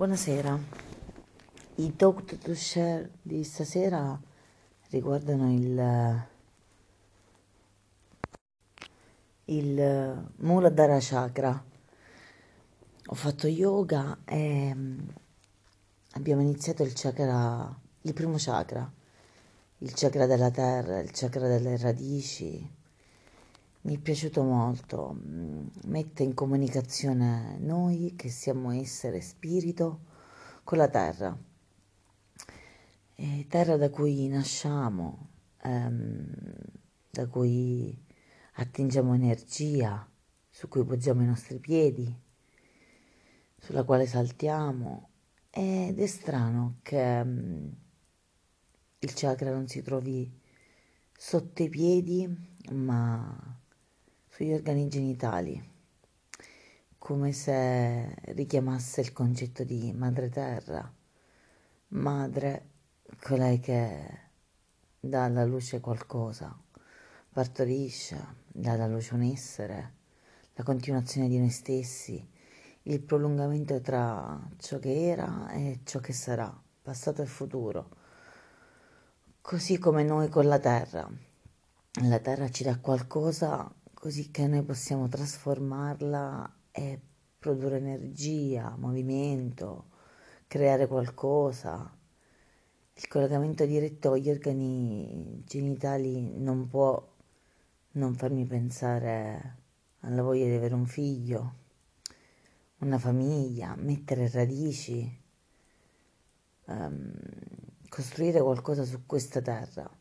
Buonasera, i talk to share di stasera riguardano il, il Muladhara Chakra. Ho fatto yoga e mm, abbiamo iniziato il chakra, il primo chakra, il chakra della terra, il chakra delle radici. Mi è piaciuto molto, mm, mette in comunicazione noi che siamo essere spirito con la terra, e terra da cui nasciamo, ehm, da cui attingiamo energia, su cui poggiamo i nostri piedi, sulla quale saltiamo. Ed è strano che um, il chakra non si trovi sotto i piedi ma sugli organi genitali, come se richiamasse il concetto di madre terra, madre colei che dà alla luce qualcosa, partorisce, dà alla luce un essere, la continuazione di noi stessi, il prolungamento tra ciò che era e ciò che sarà, passato e futuro, così come noi con la terra. La terra ci dà qualcosa così che noi possiamo trasformarla e produrre energia, movimento, creare qualcosa. Il collegamento diretto agli organi genitali non può non farmi pensare alla voglia di avere un figlio, una famiglia, mettere radici, um, costruire qualcosa su questa terra.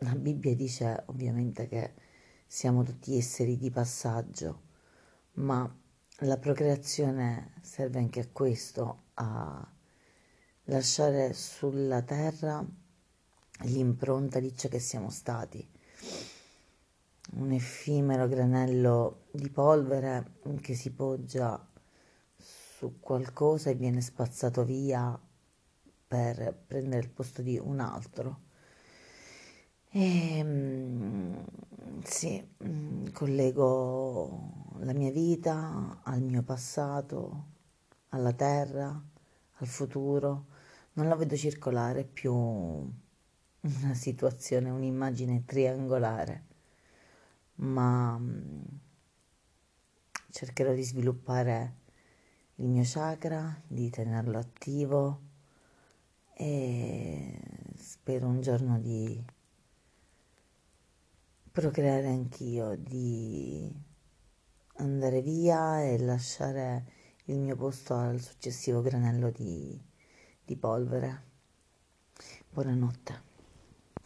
La Bibbia dice ovviamente che siamo tutti esseri di passaggio, ma la procreazione serve anche a questo, a lasciare sulla terra l'impronta di ciò che siamo stati. Un effimero granello di polvere che si poggia su qualcosa e viene spazzato via per prendere il posto di un altro. E, ehm, sì, mm, collego la mia vita al mio passato, alla terra, al futuro. Non la vedo circolare, più una situazione, un'immagine triangolare, ma mm, cercherò di sviluppare il mio chakra, di tenerlo attivo e spero un giorno di procreare anch'io, di andare via e lasciare il mio posto al successivo granello di, di polvere. Buonanotte.